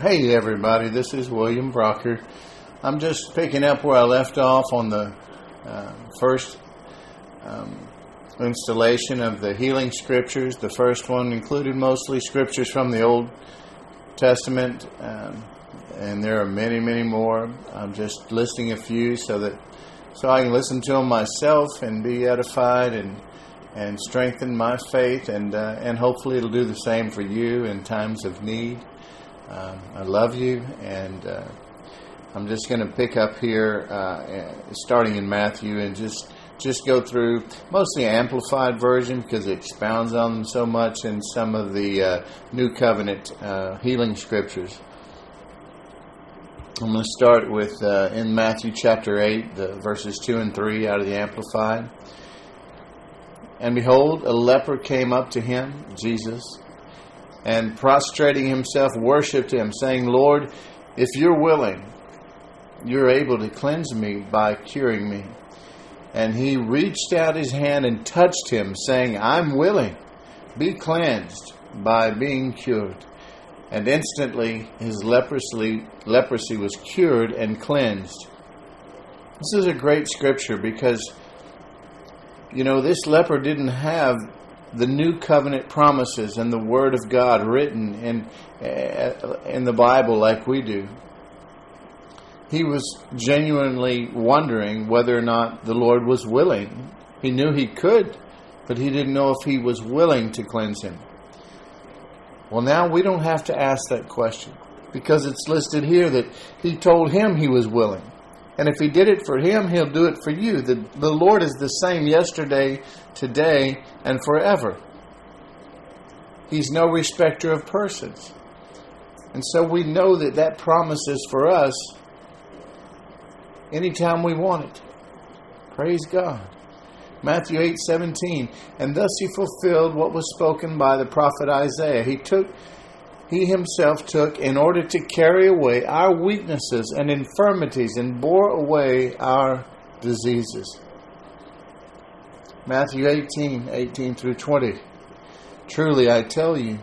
Hey, everybody, this is William Brocker. I'm just picking up where I left off on the uh, first um, installation of the healing scriptures. The first one included mostly scriptures from the Old Testament, um, and there are many, many more. I'm just listing a few so that so I can listen to them myself and be edified and and strengthen my faith, and uh, and hopefully it'll do the same for you in times of need. Um, I love you, and uh, I'm just going to pick up here, uh, starting in Matthew, and just just go through mostly amplified version because it expounds on them so much in some of the uh, New Covenant uh, healing scriptures. I'm going to start with uh, in Matthew chapter 8, the verses 2 and 3 out of the Amplified. And behold, a leper came up to him, Jesus, and prostrating himself, worshipped him, saying, Lord, if you're willing, you're able to cleanse me by curing me. And he reached out his hand and touched him, saying, I'm willing, be cleansed by being cured. And instantly his leprosy, leprosy was cured and cleansed. This is a great scripture because you know, this leper didn't have the new covenant promises and the word of God written in uh, in the Bible like we do. He was genuinely wondering whether or not the Lord was willing. He knew he could, but he didn't know if he was willing to cleanse him. Well, now we don't have to ask that question because it's listed here that he told him he was willing. And if he did it for him, he'll do it for you. The, the Lord is the same yesterday, today, and forever. He's no respecter of persons. And so we know that that promise is for us anytime we want it. Praise God. Matthew 8 17. And thus he fulfilled what was spoken by the prophet Isaiah. He took he himself took in order to carry away our weaknesses and infirmities and bore away our diseases. Matthew 18, 18 through 20. Truly I tell you,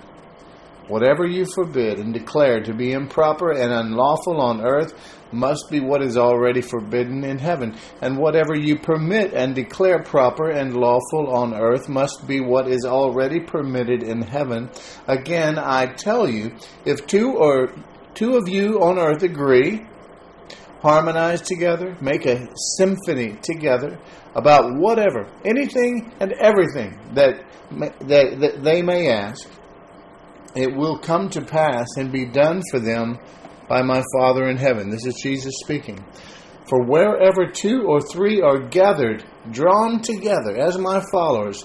whatever you forbid and declare to be improper and unlawful on earth must be what is already forbidden in heaven. And whatever you permit and declare proper and lawful on earth must be what is already permitted in heaven. Again, I tell you, if two or two of you on earth agree, harmonize together, make a symphony together about whatever, anything and everything that, that, that they may ask, it will come to pass and be done for them by my Father in heaven. This is Jesus speaking. For wherever two or three are gathered, drawn together as my followers,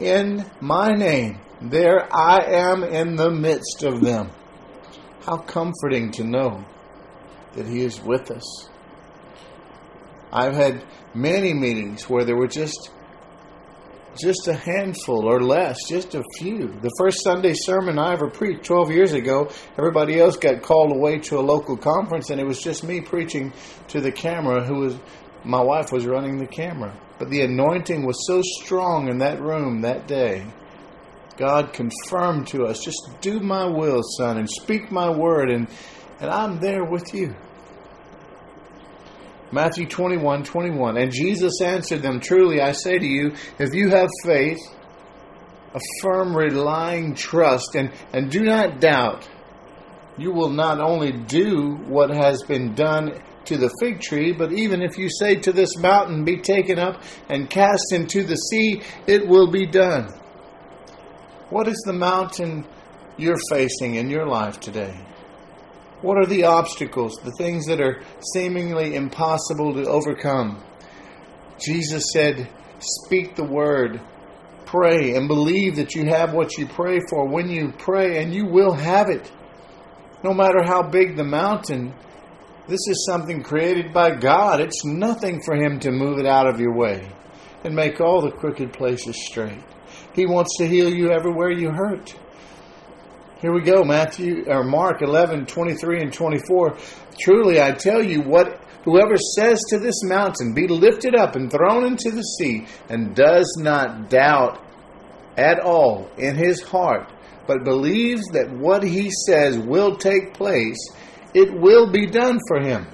in my name, there I am in the midst of them. How comforting to know that He is with us. I've had many meetings where there were just just a handful or less, just a few. The first Sunday sermon I ever preached 12 years ago, everybody else got called away to a local conference, and it was just me preaching to the camera, who was my wife was running the camera. But the anointing was so strong in that room that day. God confirmed to us, just do my will, son, and speak my word, and, and I'm there with you. Matthew 21 21. And Jesus answered them, Truly I say to you, if you have faith, a firm, relying trust, and, and do not doubt, you will not only do what has been done to the fig tree, but even if you say to this mountain, Be taken up and cast into the sea, it will be done. What is the mountain you're facing in your life today? What are the obstacles, the things that are seemingly impossible to overcome? Jesus said, Speak the word, pray, and believe that you have what you pray for when you pray, and you will have it. No matter how big the mountain, this is something created by God. It's nothing for Him to move it out of your way and make all the crooked places straight. He wants to heal you everywhere you hurt. Here we go, Matthew or Mark 11, 23 and 24. Truly I tell you what whoever says to this mountain, be lifted up and thrown into the sea, and does not doubt at all in his heart, but believes that what he says will take place, it will be done for him.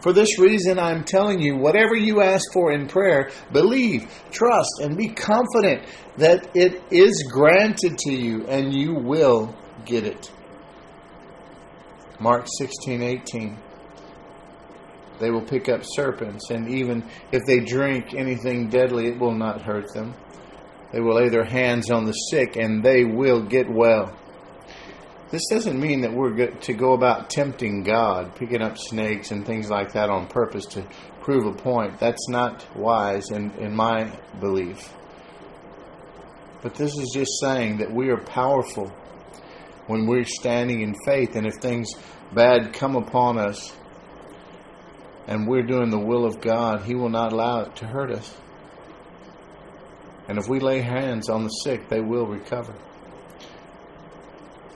For this reason, I'm telling you, whatever you ask for in prayer, believe, trust, and be confident that it is granted to you and you will get it. Mark 16, 18. They will pick up serpents, and even if they drink anything deadly, it will not hurt them. They will lay their hands on the sick, and they will get well. This doesn't mean that we're to go about tempting God, picking up snakes and things like that on purpose to prove a point. That's not wise in, in my belief. But this is just saying that we are powerful when we're standing in faith, and if things bad come upon us and we're doing the will of God, He will not allow it to hurt us. And if we lay hands on the sick, they will recover.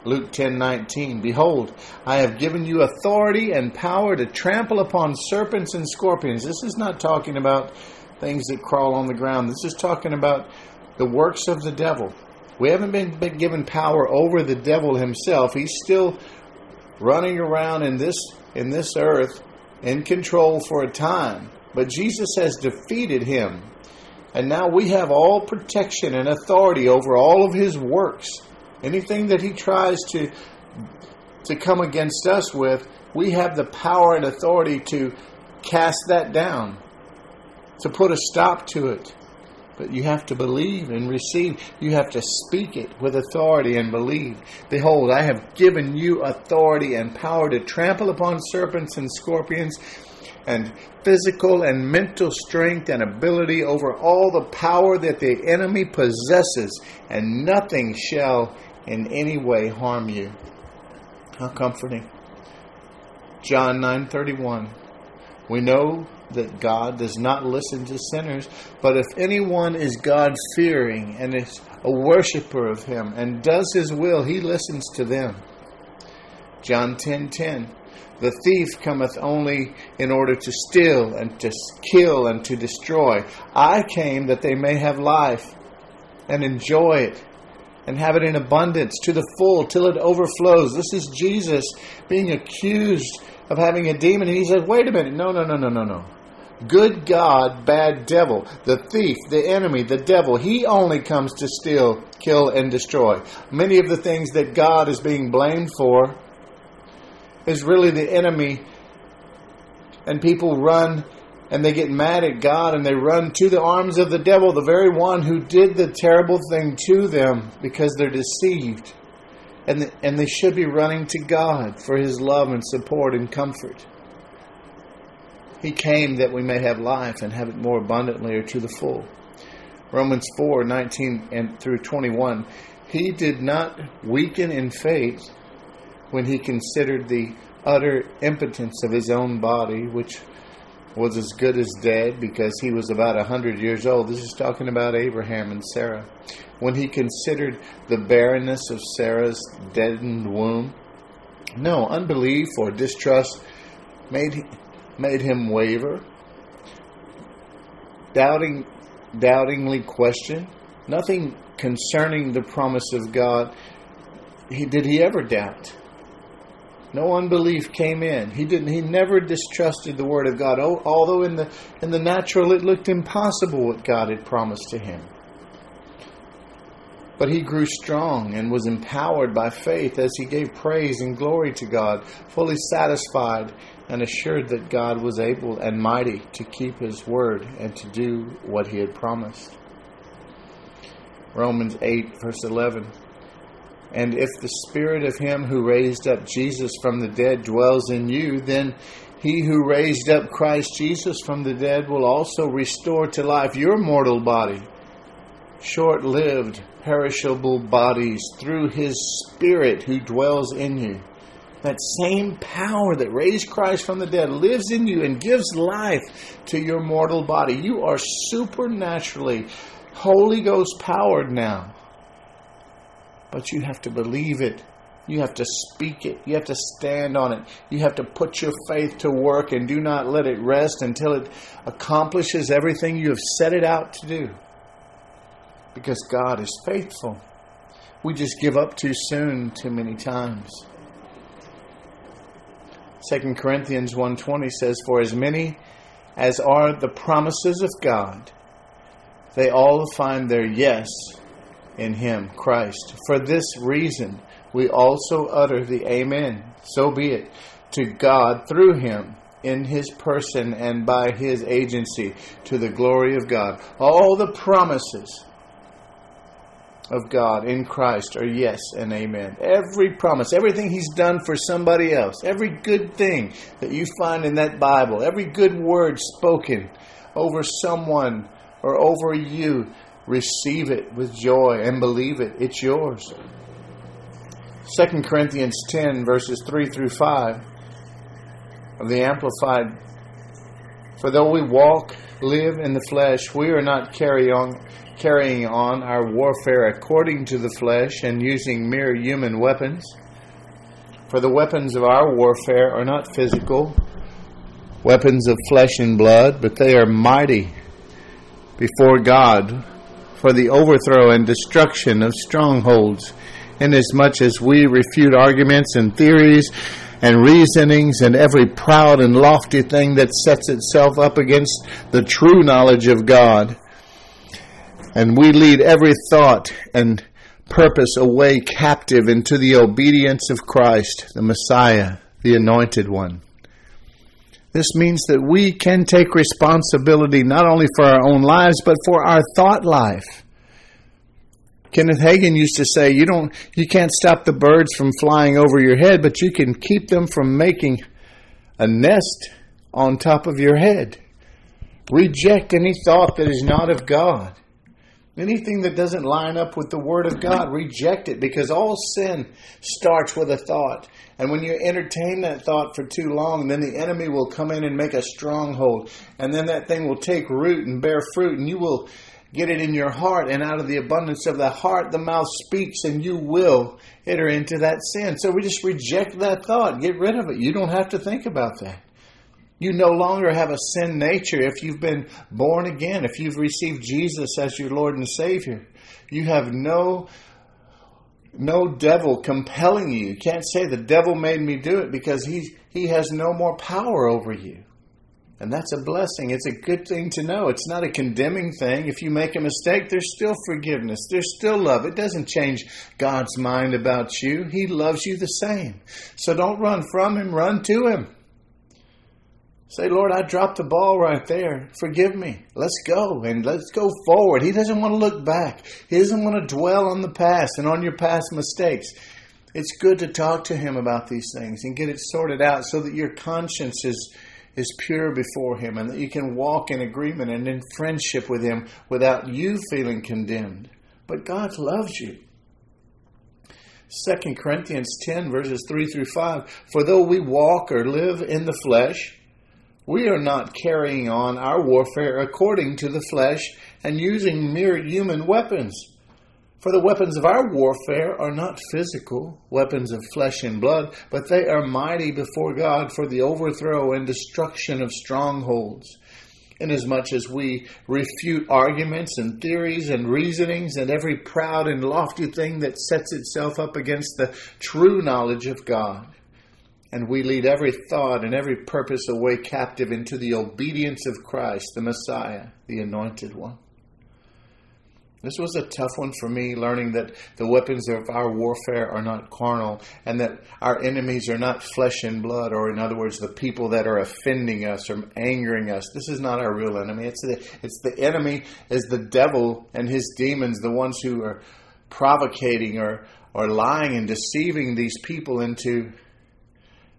Luke 10:19 Behold, I have given you authority and power to trample upon serpents and scorpions. This is not talking about things that crawl on the ground. This is talking about the works of the devil. We haven't been, been given power over the devil himself. He's still running around in this in this earth in control for a time. But Jesus has defeated him. And now we have all protection and authority over all of his works. Anything that he tries to to come against us with, we have the power and authority to cast that down, to put a stop to it. But you have to believe and receive. You have to speak it with authority and believe. Behold, I have given you authority and power to trample upon serpents and scorpions and physical and mental strength and ability over all the power that the enemy possesses, and nothing shall in any way harm you. How comforting. John 9:31 We know that God does not listen to sinners, but if anyone is God fearing and is a worshiper of him and does his will, he listens to them. John 10:10 10, 10, The thief cometh only in order to steal and to kill and to destroy. I came that they may have life and enjoy it and have it in abundance to the full till it overflows. This is Jesus being accused of having a demon. And he says, wait a minute. No, no, no, no, no, no. Good God, bad devil, the thief, the enemy, the devil, he only comes to steal, kill, and destroy. Many of the things that God is being blamed for is really the enemy. And people run and they get mad at God and they run to the arms of the devil, the very one who did the terrible thing to them because they're deceived. And, the, and they should be running to God for his love and support and comfort. He came that we may have life and have it more abundantly or to the full. Romans 4 19 and through 21. He did not weaken in faith when he considered the utter impotence of his own body, which was as good as dead because he was about a hundred years old. This is talking about Abraham and Sarah. When he considered the barrenness of Sarah's deadened womb, no unbelief or distrust made made him waver, doubting, doubtingly question. Nothing concerning the promise of God. He did he ever doubt? No unbelief came in. He didn't. He never distrusted the word of God. Although in the in the natural it looked impossible what God had promised to him. But he grew strong and was empowered by faith as he gave praise and glory to God, fully satisfied and assured that God was able and mighty to keep his word and to do what he had promised. Romans 8, verse 11. And if the spirit of him who raised up Jesus from the dead dwells in you, then he who raised up Christ Jesus from the dead will also restore to life your mortal body, short lived, perishable bodies, through his spirit who dwells in you. That same power that raised Christ from the dead lives in you and gives life to your mortal body. You are supernaturally Holy Ghost powered now. But you have to believe it. You have to speak it. You have to stand on it. You have to put your faith to work and do not let it rest until it accomplishes everything you have set it out to do. Because God is faithful. we just give up too soon too many times. 2 Corinthians 1:20 says for as many as are the promises of God they all find their yes in him Christ. For this reason we also utter the amen so be it to God through him in his person and by his agency to the glory of God. All the promises of God in Christ are yes and amen. Every promise, everything He's done for somebody else, every good thing that you find in that Bible, every good word spoken over someone or over you, receive it with joy and believe it. It's yours. 2 Corinthians 10, verses 3 through 5 of the Amplified. For though we walk, live in the flesh, we are not carry on carrying on our warfare according to the flesh and using mere human weapons. For the weapons of our warfare are not physical, weapons of flesh and blood, but they are mighty before God for the overthrow and destruction of strongholds, inasmuch as we refute arguments and theories and reasonings and every proud and lofty thing that sets itself up against the true knowledge of God and we lead every thought and purpose away captive into the obedience of Christ, the Messiah, the Anointed One. This means that we can take responsibility not only for our own lives, but for our thought life. Kenneth Hagin used to say, you don't, you can't stop the birds from flying over your head, but you can keep them from making a nest on top of your head. Reject any thought that is not of God. Anything that doesn't line up with the Word of God, reject it because all sin starts with a thought. And when you entertain that thought for too long, then the enemy will come in and make a stronghold. And then that thing will take root and bear fruit, and you will get it in your heart. And out of the abundance of the heart, the mouth speaks, and you will enter into that sin. So we just reject that thought. Get rid of it. You don't have to think about that. You no longer have a sin nature if you've been born again, if you've received Jesus as your Lord and Savior. You have no no devil compelling you. You can't say the devil made me do it because he he has no more power over you. And that's a blessing. It's a good thing to know. It's not a condemning thing. If you make a mistake, there's still forgiveness. There's still love. It doesn't change God's mind about you. He loves you the same. So don't run from him, run to him. Say, Lord, I dropped the ball right there. Forgive me. Let's go and let's go forward. He doesn't want to look back. He doesn't want to dwell on the past and on your past mistakes. It's good to talk to him about these things and get it sorted out so that your conscience is is pure before him and that you can walk in agreement and in friendship with him without you feeling condemned. But God loves you. 2 Corinthians 10 verses 3 through 5 For though we walk or live in the flesh, we are not carrying on our warfare according to the flesh and using mere human weapons. For the weapons of our warfare are not physical, weapons of flesh and blood, but they are mighty before God for the overthrow and destruction of strongholds. Inasmuch as we refute arguments and theories and reasonings and every proud and lofty thing that sets itself up against the true knowledge of God and we lead every thought and every purpose away captive into the obedience of Christ, the Messiah, the Anointed One. This was a tough one for me, learning that the weapons of our warfare are not carnal and that our enemies are not flesh and blood, or in other words, the people that are offending us or angering us. This is not our real enemy. It's the, it's the enemy is the devil and his demons, the ones who are provocating or, or lying and deceiving these people into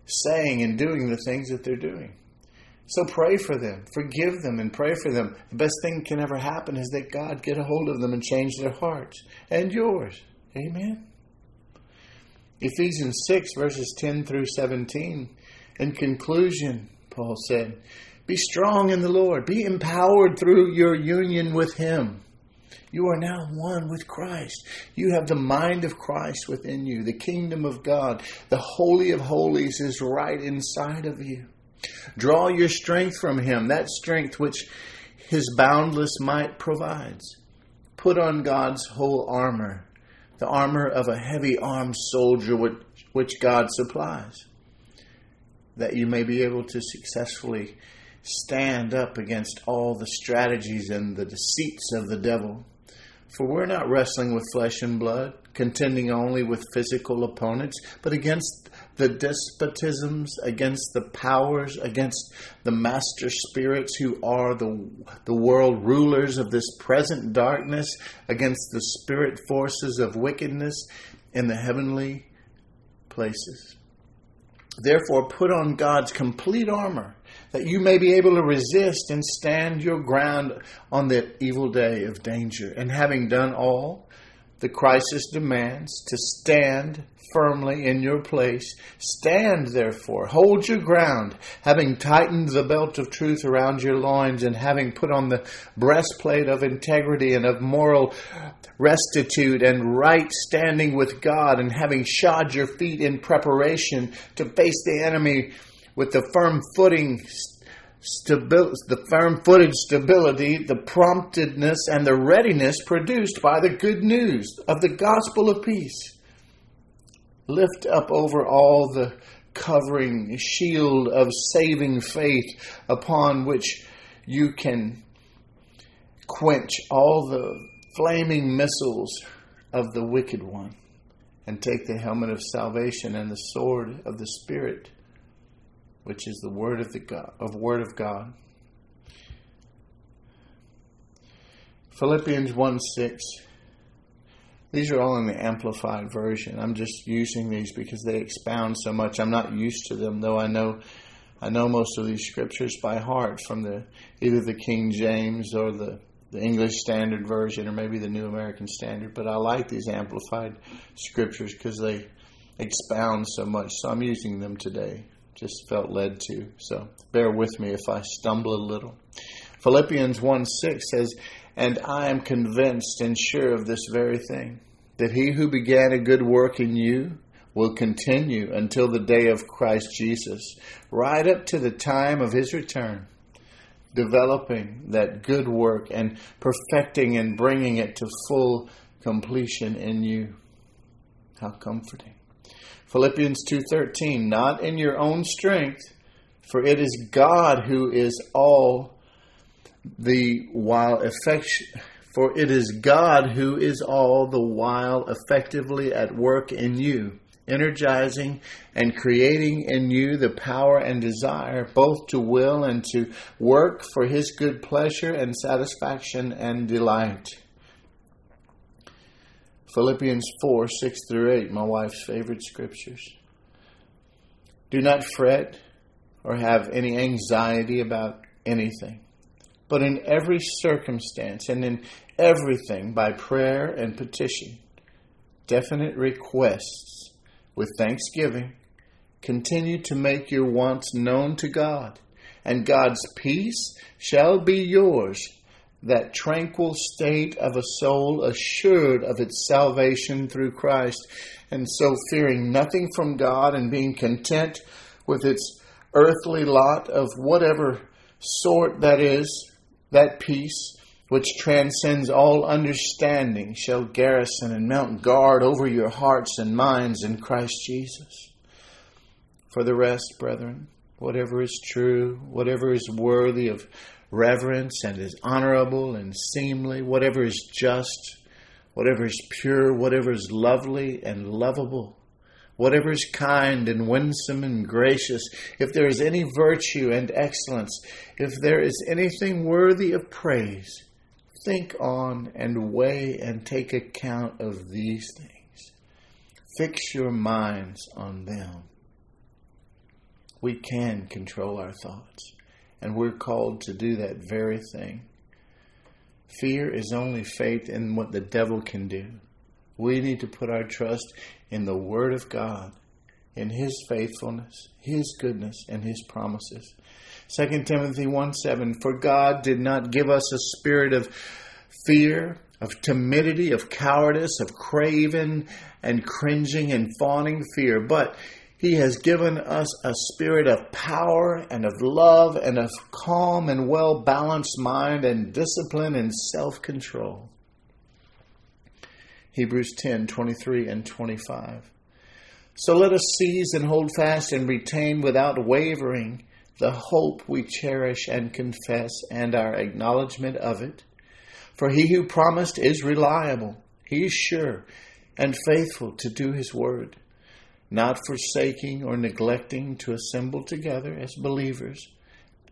saying and doing the things that they're doing. So pray for them, forgive them, and pray for them. The best thing can ever happen is that God get a hold of them and change their hearts and yours. Amen. Ephesians 6, verses 10 through 17. In conclusion, Paul said, Be strong in the Lord, be empowered through your union with Him you are now one with Christ. You have the mind of Christ within you. The kingdom of God, the Holy of Holies, is right inside of you. Draw your strength from Him, that strength which His boundless might provides. Put on God's whole armor the armor of a heavy armed soldier which, which God supplies, that you may be able to successfully stand up against all the strategies and the deceits of the devil. For we're not wrestling with flesh and blood, contending only with physical opponents, but against the despotisms, against the powers, against the master spirits who are the, the world rulers of this present darkness, against the spirit forces of wickedness in the heavenly places. Therefore, put on God's complete armor that you may be able to resist and stand your ground on the evil day of danger. And having done all the crisis demands to stand firmly in your place, stand therefore, hold your ground, having tightened the belt of truth around your loins, and having put on the breastplate of integrity and of moral rectitude and right standing with God, and having shod your feet in preparation to face the enemy with the firm footing stabil- the firm-footed stability, the promptedness, and the readiness produced by the good news of the gospel of peace. Lift up over all the covering shield of saving faith upon which you can quench all the flaming missiles of the wicked one and take the helmet of salvation and the sword of the spirit which is the word of the God, of word of God. Philippians 1 6. These are all in the Amplified Version. I'm just using these because they expound so much. I'm not used to them, though I know I know most of these scriptures by heart from the either the King James or the, the English Standard Version or maybe the New American Standard. But I like these amplified scriptures because they expound so much. So I'm using them today just felt led to. So bear with me if I stumble a little. Philippians 1 6 says, And I am convinced and sure of this very thing, that he who began a good work in you will continue until the day of Christ Jesus, right up to the time of his return, developing that good work and perfecting and bringing it to full completion in you. How comforting. Philippians 2:13, not in your own strength, for it is God who is all the while effect for it is God who is all the while effectively at work in you, energizing and creating in you the power and desire both to will and to work for his good pleasure and satisfaction and delight. Philippians 4 6 through 8, my wife's favorite scriptures. Do not fret or have any anxiety about anything, but in every circumstance and in everything by prayer and petition, definite requests with thanksgiving, continue to make your wants known to God, and God's peace shall be yours that tranquil state of a soul assured of its salvation through Christ, and so fearing nothing from God and being content with its earthly lot of whatever sort that is, that peace which transcends all understanding shall garrison and mount guard over your hearts and minds in Christ Jesus. For the rest, brethren, whatever is true, whatever is worthy of reverence and is honorable and seemly, whatever is just, whatever is pure, whatever is lovely and lovable, whatever is kind and winsome and gracious, if there is any virtue and excellence, if there is anything worthy of praise, think on and weigh and take account of these things. Fix your minds on them. We can control our thoughts. And we're called to do that very thing. Fear is only faith in what the devil can do. We need to put our trust in the Word of God, in His faithfulness, His goodness, and His promises. 2 Timothy 1 7 For God did not give us a spirit of fear, of timidity, of cowardice, of craven and cringing and fawning fear, but he has given us a spirit of power and of love and of calm and well balanced mind and discipline and self control. Hebrews 10 23 and 25. So let us seize and hold fast and retain without wavering the hope we cherish and confess and our acknowledgement of it. For he who promised is reliable, he is sure and faithful to do his word, not forsaking or neglecting to assemble together as believers,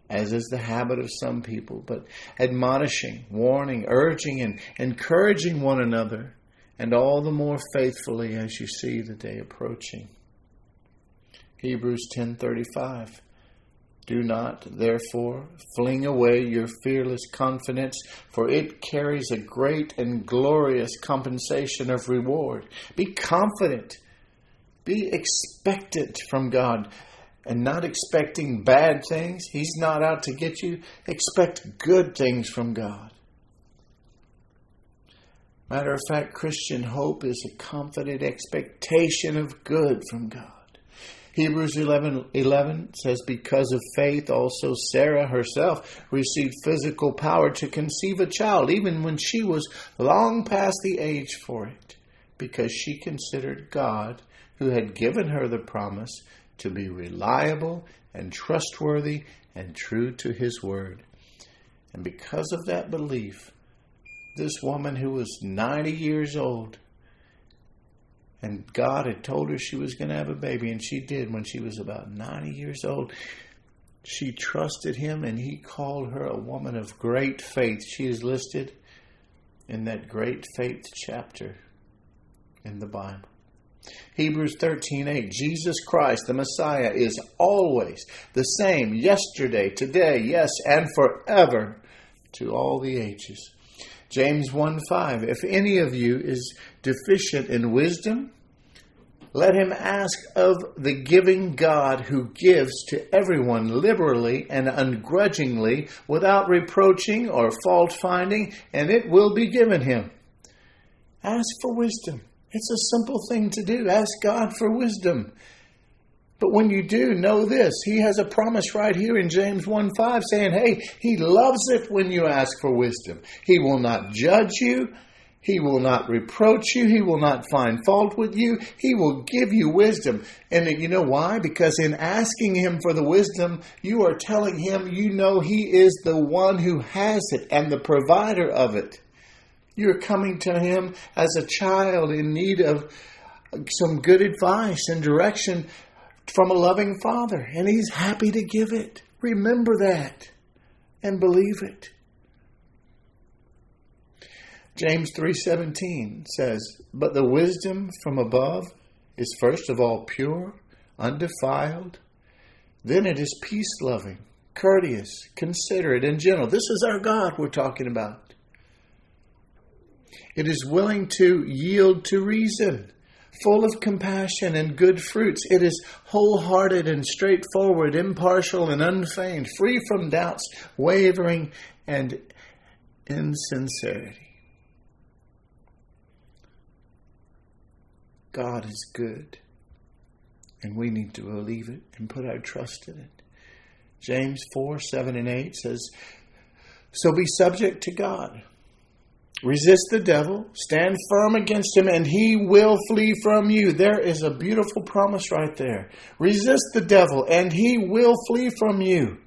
as is the habit of some people, but admonishing, warning, urging, and encouraging one another and all the more faithfully as you see the day approaching. Hebrews 10:35 Do not therefore fling away your fearless confidence for it carries a great and glorious compensation of reward. Be confident. Be expectant from God and not expecting bad things. He's not out to get you. Expect good things from God. Matter of fact, Christian hope is a confident expectation of good from God. Hebrews 11, 11 says, Because of faith, also Sarah herself received physical power to conceive a child, even when she was long past the age for it, because she considered God, who had given her the promise, to be reliable and trustworthy and true to his word. And because of that belief, this woman who was 90 years old. And God had told her she was going to have a baby, and she did when she was about 90 years old. She trusted him, and he called her a woman of great faith. She is listed in that great faith chapter in the Bible. Hebrews 13:8 Jesus Christ the Messiah is always the same yesterday, today, yes, and forever to all the ages. James 1 5. If any of you is deficient in wisdom, let him ask of the giving God who gives to everyone liberally and ungrudgingly without reproaching or fault finding, and it will be given him. Ask for wisdom. It's a simple thing to do. Ask God for wisdom. But when you do, know this. He has a promise right here in James 1 5 saying, Hey, He loves it when you ask for wisdom. He will not judge you. He will not reproach you. He will not find fault with you. He will give you wisdom. And you know why? Because in asking Him for the wisdom, you are telling Him you know He is the one who has it and the provider of it. You're coming to Him as a child in need of some good advice and direction from a loving Father, and He's happy to give it. Remember that and believe it. James 3:17 says, "But the wisdom from above is first of all pure, undefiled, then it is peace-loving, courteous, considerate, and gentle." This is our God we're talking about. It is willing to yield to reason full of compassion and good fruits. It is wholehearted and straightforward, impartial and unfeigned, free from doubts, wavering, and insincerity. God is good, and we need to believe it and put our trust in it. James 4 7 and 8 says, So be subject to God Resist the devil, stand firm against him, and he will flee from you. There is a beautiful promise right there. Resist the devil, and he will flee from you.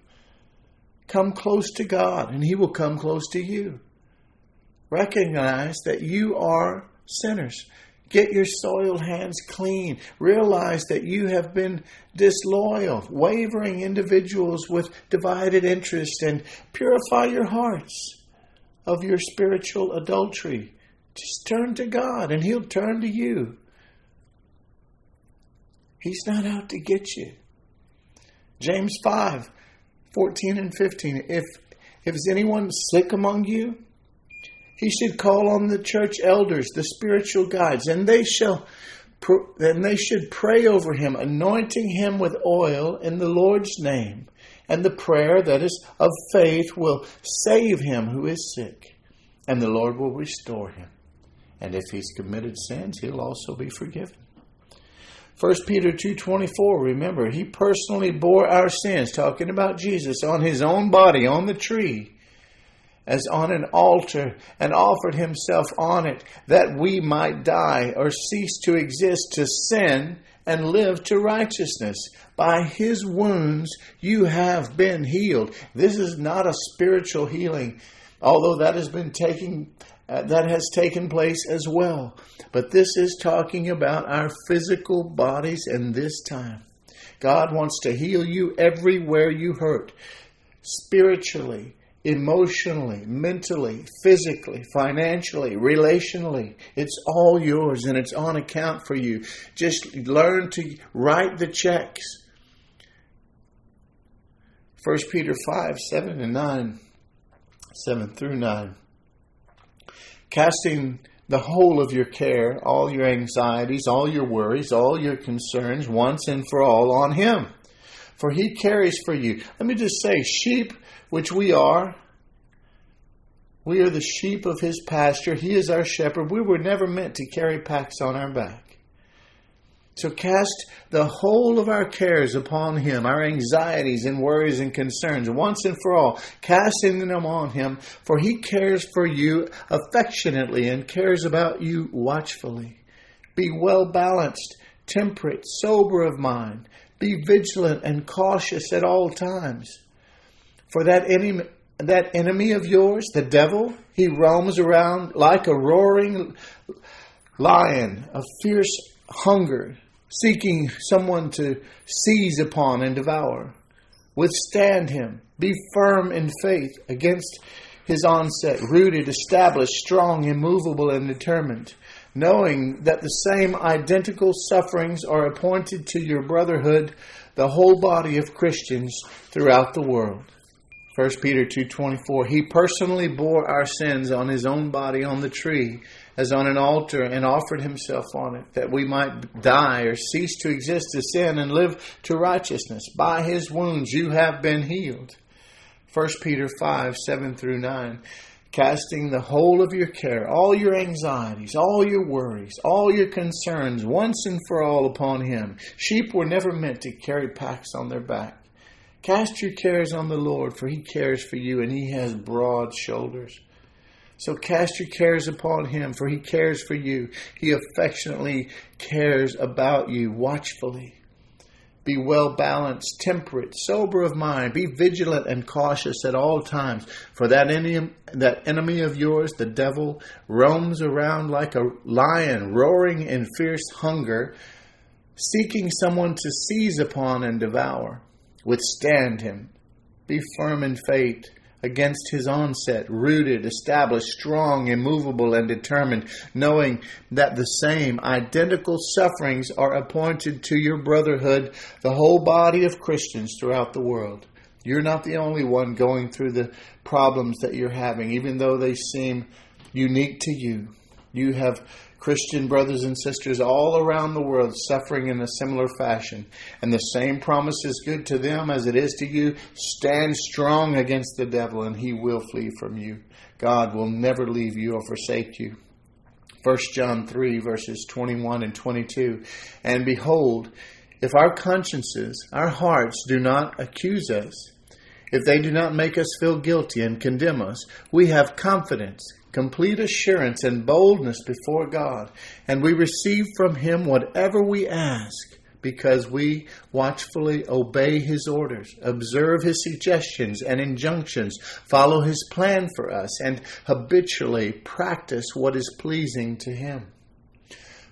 Come close to God, and he will come close to you. Recognize that you are sinners. Get your soiled hands clean. Realize that you have been disloyal, wavering individuals with divided interests, and purify your hearts of your spiritual adultery. Just turn to God and He'll turn to you. He's not out to get you. James 5 14 and 15. If, if is anyone sick among you, he should call on the church elders, the spiritual guides, and they shall then they should pray over him, anointing him with oil in the Lord's name and the prayer that is of faith will save him who is sick, and the Lord will restore him. And if he's committed sins, he'll also be forgiven. 1 Peter 2:24 remember he personally bore our sins talking about Jesus on his own body on the tree as on an altar and offered himself on it that we might die or cease to exist to sin and live to righteousness. By his wounds you have been healed. This is not a spiritual healing, although that has been taking uh, that has taken place as well. But this is talking about our physical bodies in this time. God wants to heal you everywhere you hurt, spiritually, emotionally, mentally, physically, financially, relationally. It's all yours and it's on account for you. Just learn to write the checks. 1 Peter 5 7 and 9, 7 through 9. Casting the whole of your care, all your anxieties, all your worries, all your concerns, once and for all on Him. For He carries for you. Let me just say, sheep, which we are, we are the sheep of His pasture. He is our shepherd. We were never meant to carry packs on our back. So cast the whole of our cares upon him, our anxieties and worries and concerns, once and for all, casting them on him, for he cares for you affectionately and cares about you watchfully. Be well balanced, temperate, sober of mind. Be vigilant and cautious at all times. For that enemy, that enemy of yours, the devil, he roams around like a roaring lion of fierce hunger seeking someone to seize upon and devour. Withstand him. Be firm in faith against his onset, rooted, established, strong, immovable, and determined, knowing that the same identical sufferings are appointed to your brotherhood, the whole body of Christians throughout the world. 1 Peter 2:24 He personally bore our sins on his own body on the tree as on an altar and offered himself on it, that we might die or cease to exist to sin and live to righteousness. By his wounds you have been healed. 1 Peter 5 7 through 9. Casting the whole of your care, all your anxieties, all your worries, all your concerns, once and for all upon him. Sheep were never meant to carry packs on their back. Cast your cares on the Lord, for he cares for you, and he has broad shoulders. So cast your cares upon him, for he cares for you. He affectionately cares about you watchfully. Be well balanced, temperate, sober of mind. Be vigilant and cautious at all times. For that enemy, that enemy of yours, the devil, roams around like a lion, roaring in fierce hunger, seeking someone to seize upon and devour. Withstand him. Be firm in faith against his onset, rooted, established, strong, immovable, and determined, knowing that the same identical sufferings are appointed to your brotherhood, the whole body of Christians throughout the world. You're not the only one going through the problems that you're having, even though they seem unique to you. You have Christian brothers and sisters all around the world suffering in a similar fashion. And the same promise is good to them as it is to you. Stand strong against the devil, and he will flee from you. God will never leave you or forsake you. 1 John 3, verses 21 and 22. And behold, if our consciences, our hearts, do not accuse us, if they do not make us feel guilty and condemn us, we have confidence complete assurance and boldness before God, and we receive from Him whatever we ask because we watchfully obey His orders, observe His suggestions and injunctions, follow His plan for us, and habitually practice what is pleasing to Him.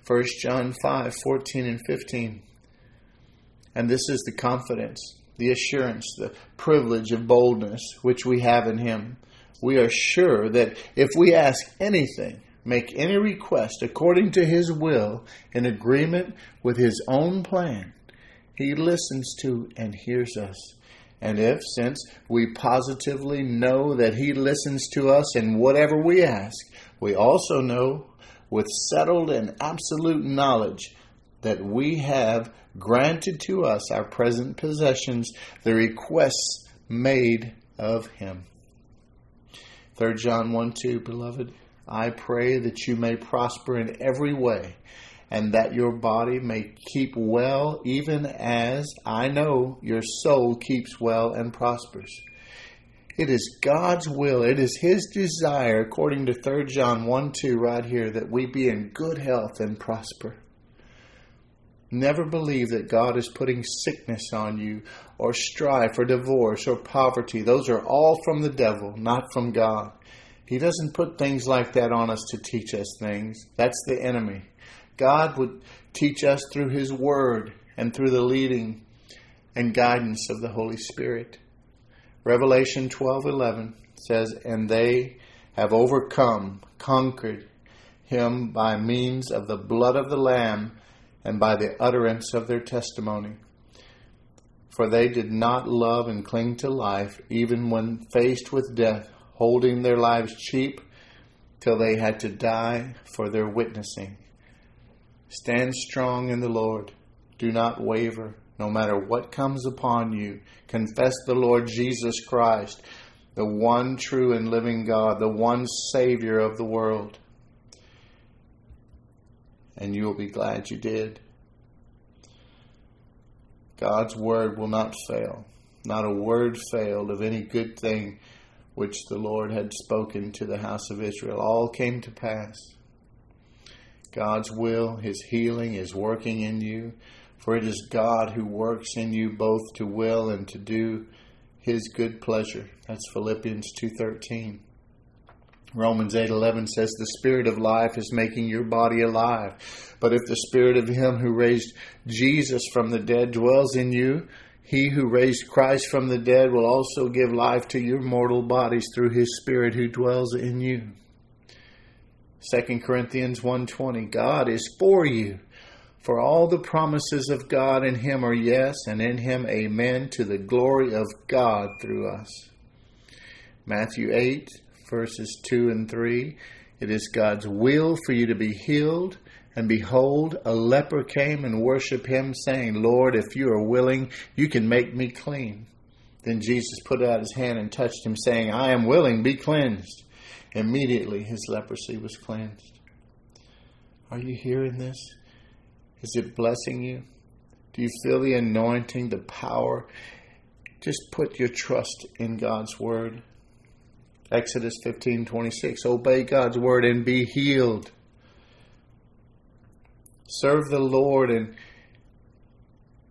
1 John 5 14 and 15. And this is the confidence, the assurance, the privilege of boldness which we have in Him we are sure that if we ask anything, make any request according to His will, in agreement with His own plan, He listens to and hears us. And if, since we positively know that He listens to us in whatever we ask, we also know with settled and absolute knowledge that we have granted to us our present possessions, the requests made of Him. 3 John 1 2, beloved, I pray that you may prosper in every way and that your body may keep well, even as I know your soul keeps well and prospers. It is God's will. It is His desire, according to 3 John 1 2, right here, that we be in good health and prosper. Never believe that God is putting sickness on you, or strife, or divorce, or poverty. Those are all from the devil, not from God. He doesn't put things like that on us to teach us things. That's the enemy. God would teach us through His Word and through the leading and guidance of the Holy Spirit. Revelation 12:11 says, "And they have overcome, conquered him by means of the blood of the lamb and by the utterance of their testimony. For they did not love and cling to life even when faced with death, holding their lives cheap till they had to die for their witnessing. Stand strong in the Lord. Do not waver no matter what comes upon you. Confess the Lord Jesus Christ, the one true and living God, the one Savior of the world. And you will be glad you did. God's word will not fail. Not a word failed of any good thing which the Lord had spoken to the house of Israel. All came to pass. God's will, His healing is working in you. For it is God who works in you both to will and to do his good pleasure. That's Philippians 2:13. Romans 8:11 says the spirit of life is making your body alive. But if the spirit of him who raised Jesus from the dead dwells in you, he who raised Christ from the dead will also give life to your mortal bodies through his spirit who dwells in you. 2 Corinthians 1:20 God is for you. For all the promises of God in him are yes, and in him amen, to the glory of God through us. Matthew 8, verses 2 and 3. It is God's will for you to be healed. And behold, a leper came and worshiped him, saying, Lord, if you are willing, you can make me clean. Then Jesus put out his hand and touched him, saying, I am willing, be cleansed. Immediately his leprosy was cleansed. Are you hearing this? Is it blessing you? Do you feel the anointing, the power? Just put your trust in God's word. Exodus 15:26 Obey God's word and be healed. Serve the Lord and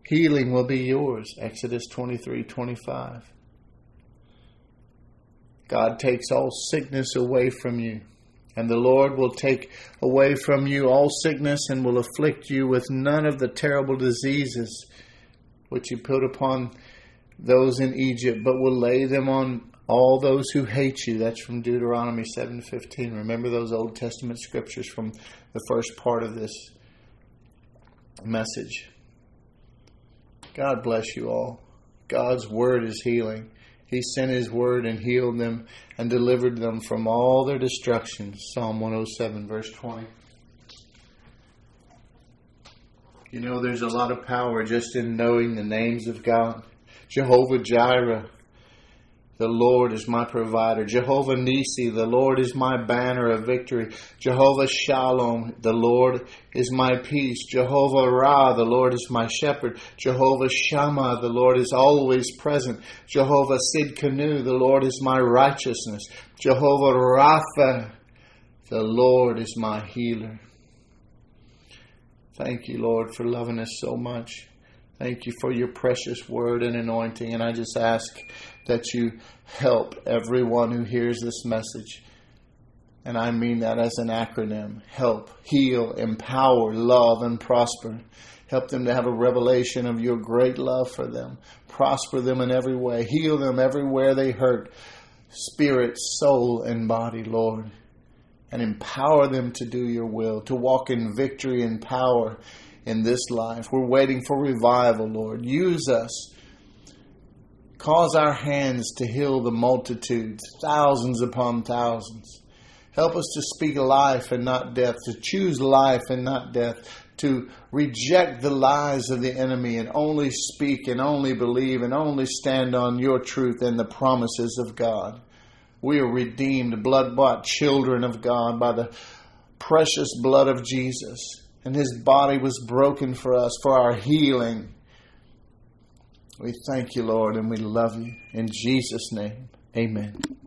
healing will be yours. Exodus 23:25 God takes all sickness away from you. And the Lord will take away from you all sickness and will afflict you with none of the terrible diseases which he put upon those in Egypt, but will lay them on all those who hate you. That's from Deuteronomy 7:15. Remember those Old Testament scriptures from the first part of this message. God bless you all. God's word is healing. He sent His word and healed them and delivered them from all their destruction Psalm 107, verse 20. You know, there's a lot of power just in knowing the names of God. Jehovah Jireh, the Lord is my provider. Jehovah Nisi, the Lord is my banner of victory. Jehovah Shalom, the Lord is my peace. Jehovah Ra, the Lord is my shepherd. Jehovah Shammah, the Lord is always present. Jehovah Sidkenu, the Lord is my righteousness. Jehovah Rapha, the Lord is my healer. Thank you, Lord, for loving us so much. Thank you for your precious word and anointing. And I just ask that you help everyone who hears this message. And I mean that as an acronym help, heal, empower, love, and prosper. Help them to have a revelation of your great love for them. Prosper them in every way. Heal them everywhere they hurt, spirit, soul, and body, Lord. And empower them to do your will, to walk in victory and power in this life. We're waiting for revival, Lord. Use us Cause our hands to heal the multitudes, thousands upon thousands. Help us to speak life and not death, to choose life and not death, to reject the lies of the enemy and only speak and only believe and only stand on your truth and the promises of God. We are redeemed, blood bought children of God by the precious blood of Jesus. And his body was broken for us, for our healing. We thank you, Lord, and we love you. In Jesus' name, Amen.